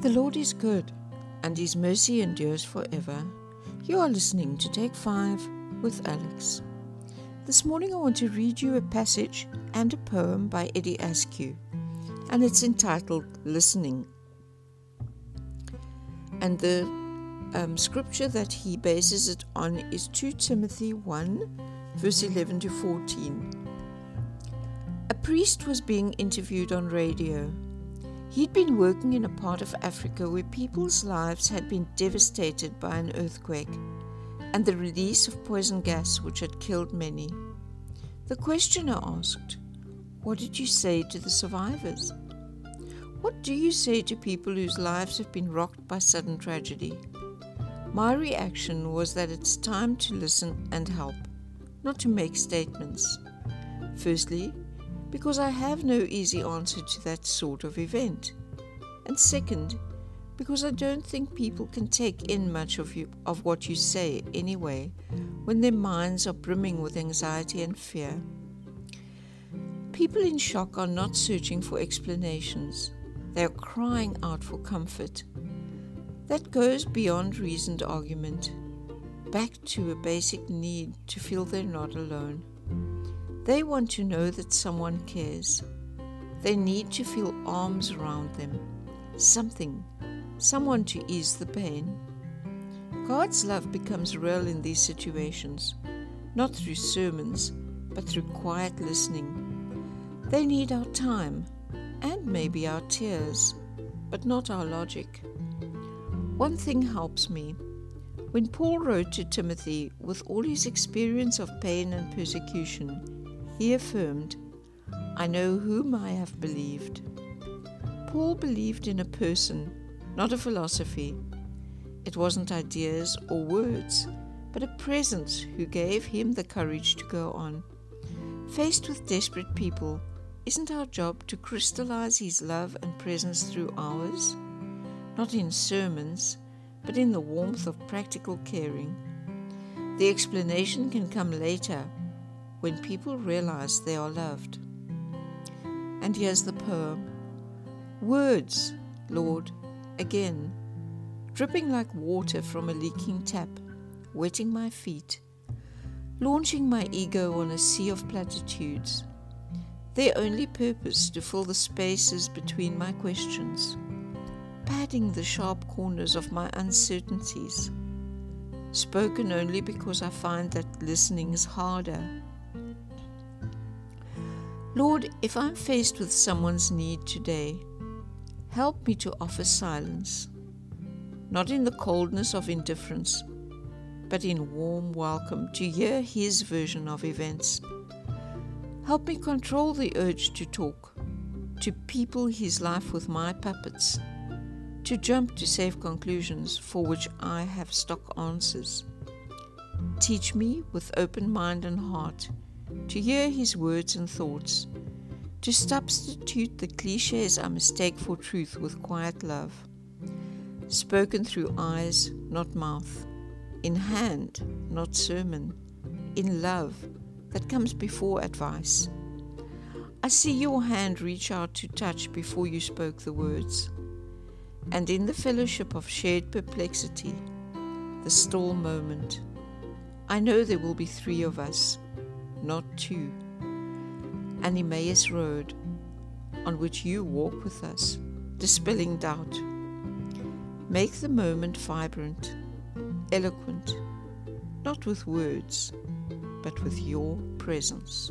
The Lord is good, and His mercy endures forever. You are listening to Take 5 with Alex. This morning I want to read you a passage and a poem by Eddie Askew, and it's entitled Listening. And the um, scripture that he bases it on is 2 Timothy 1, verse 11 to 14. A priest was being interviewed on radio. He'd been working in a part of Africa where people's lives had been devastated by an earthquake and the release of poison gas which had killed many. The questioner asked, What did you say to the survivors? What do you say to people whose lives have been rocked by sudden tragedy? My reaction was that it's time to listen and help, not to make statements. Firstly, because I have no easy answer to that sort of event. And second, because I don't think people can take in much of, you, of what you say anyway when their minds are brimming with anxiety and fear. People in shock are not searching for explanations, they are crying out for comfort. That goes beyond reasoned argument, back to a basic need to feel they're not alone. They want to know that someone cares. They need to feel arms around them, something, someone to ease the pain. God's love becomes real in these situations, not through sermons, but through quiet listening. They need our time and maybe our tears, but not our logic. One thing helps me. When Paul wrote to Timothy with all his experience of pain and persecution, he affirmed, I know whom I have believed. Paul believed in a person, not a philosophy. It wasn't ideas or words, but a presence who gave him the courage to go on. Faced with desperate people, isn't our job to crystallize his love and presence through ours? Not in sermons, but in the warmth of practical caring. The explanation can come later when people realize they are loved. And here's the poem. Words, Lord, again, dripping like water from a leaking tap, wetting my feet, launching my ego on a sea of platitudes, their only purpose to fill the spaces between my questions, padding the sharp corners of my uncertainties, spoken only because I find that listening is harder Lord, if I'm faced with someone's need today, help me to offer silence, not in the coldness of indifference, but in warm welcome to hear his version of events. Help me control the urge to talk, to people his life with my puppets, to jump to safe conclusions for which I have stock answers. Teach me with open mind and heart to hear his words and thoughts, to substitute the cliches I mistake for truth with quiet love, spoken through eyes, not mouth, in hand, not sermon, in love that comes before advice. I see your hand reach out to touch before you spoke the words, and in the fellowship of shared perplexity, the still moment, I know there will be three of us not two. An Emmaus road on which you walk with us, dispelling doubt. Make the moment vibrant, eloquent, not with words, but with your presence.